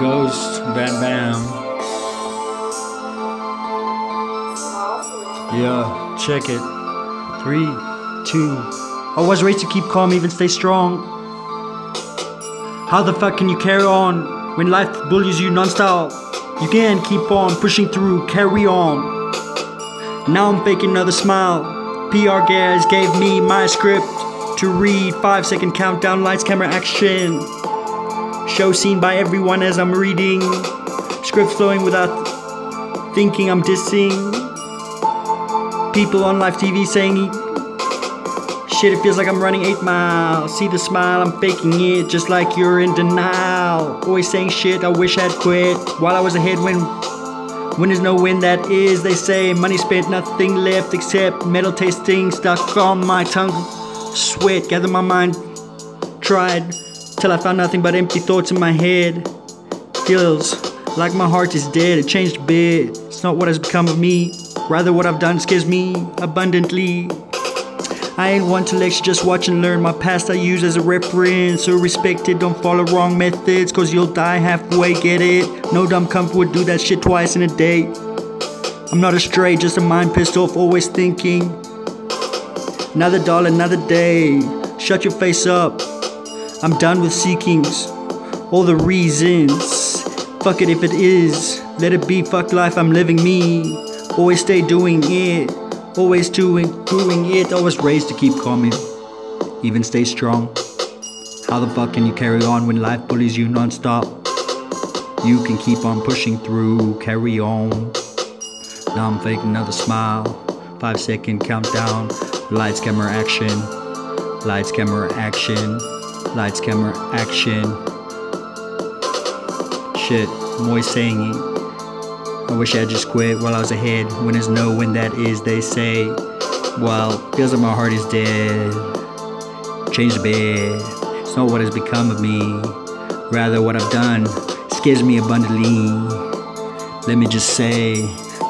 Ghost, Bam Bam. Yeah, check it. Three, two. I was raised to keep calm, even stay strong. How the fuck can you carry on when life bullies you nonstop? You can keep on pushing through, carry on. Now I'm faking another smile. PR guys gave me my script to read. Five second countdown, lights, camera, action. Show seen by everyone as I'm reading. Script flowing without thinking I'm dissing. People on live TV saying shit, it feels like I'm running 8 miles. See the smile, I'm faking it just like you're in denial. Always saying shit, I wish I'd quit. While I was ahead when when there's no win, that is, they say. Money spent, nothing left except metal tasting stuck on my tongue. Sweat, gather my mind, tried till I found nothing but empty thoughts in my head. Feels like my heart is dead, it changed a bit. It's not what has become of me, rather, what I've done scares me abundantly. I ain't one to lecture, just watch and learn. My past I use as a reference. So respect it, don't follow wrong methods, cause you'll die halfway, get it? No dumb comfort would do that shit twice in a day. I'm not a stray, just a mind pissed off, always thinking. Another dollar, another day. Shut your face up. I'm done with seekings. All the reasons. Fuck it if it is. Let it be, fuck life, I'm living me. Always stay doing it. Always doing, doing it. Always raised to keep calm. Even stay strong. How the fuck can you carry on when life bullies you non-stop? You can keep on pushing through, carry on. Now I'm faking another smile. Five second countdown. Lights, camera, action. Lights, camera, action. Lights, camera, action. Shit, always saying. I wish I just quit while I was ahead. Winners know when that is, they say. Well, feels like my heart is dead. Change the bed. It's not what has become of me. Rather, what I've done scares me abundantly. Let me just say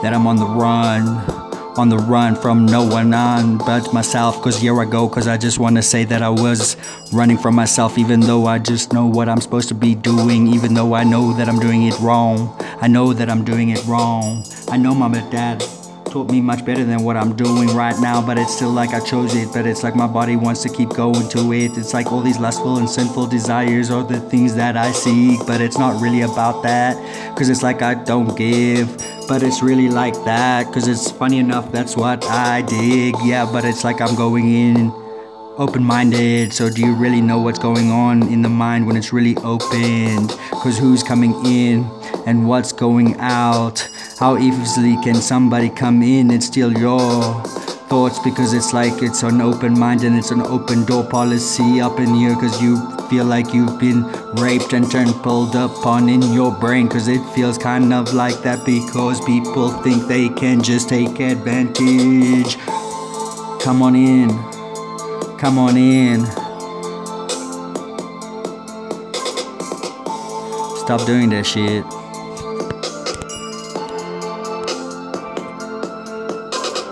that I'm on the run. On the run from no one on but myself. Cause here I go, cause I just wanna say that I was running from myself, even though I just know what I'm supposed to be doing, even though I know that I'm doing it wrong. I know that I'm doing it wrong. I know mom and dad taught me much better than what I'm doing right now, but it's still like I chose it. But it's like my body wants to keep going to it. It's like all these lustful and sinful desires are the things that I seek, but it's not really about that. Cause it's like I don't give, but it's really like that. Cause it's funny enough, that's what I dig. Yeah, but it's like I'm going in open minded. So, do you really know what's going on in the mind when it's really opened? Cause who's coming in and what's going out? How easily can somebody come in and steal your thoughts? Because it's like it's an open mind and it's an open door policy up in here. Cause you feel like you've been raped and turned pulled upon in your brain. Cause it feels kind of like that because people think they can just take advantage. Come on in. Come on in. Stop doing that shit.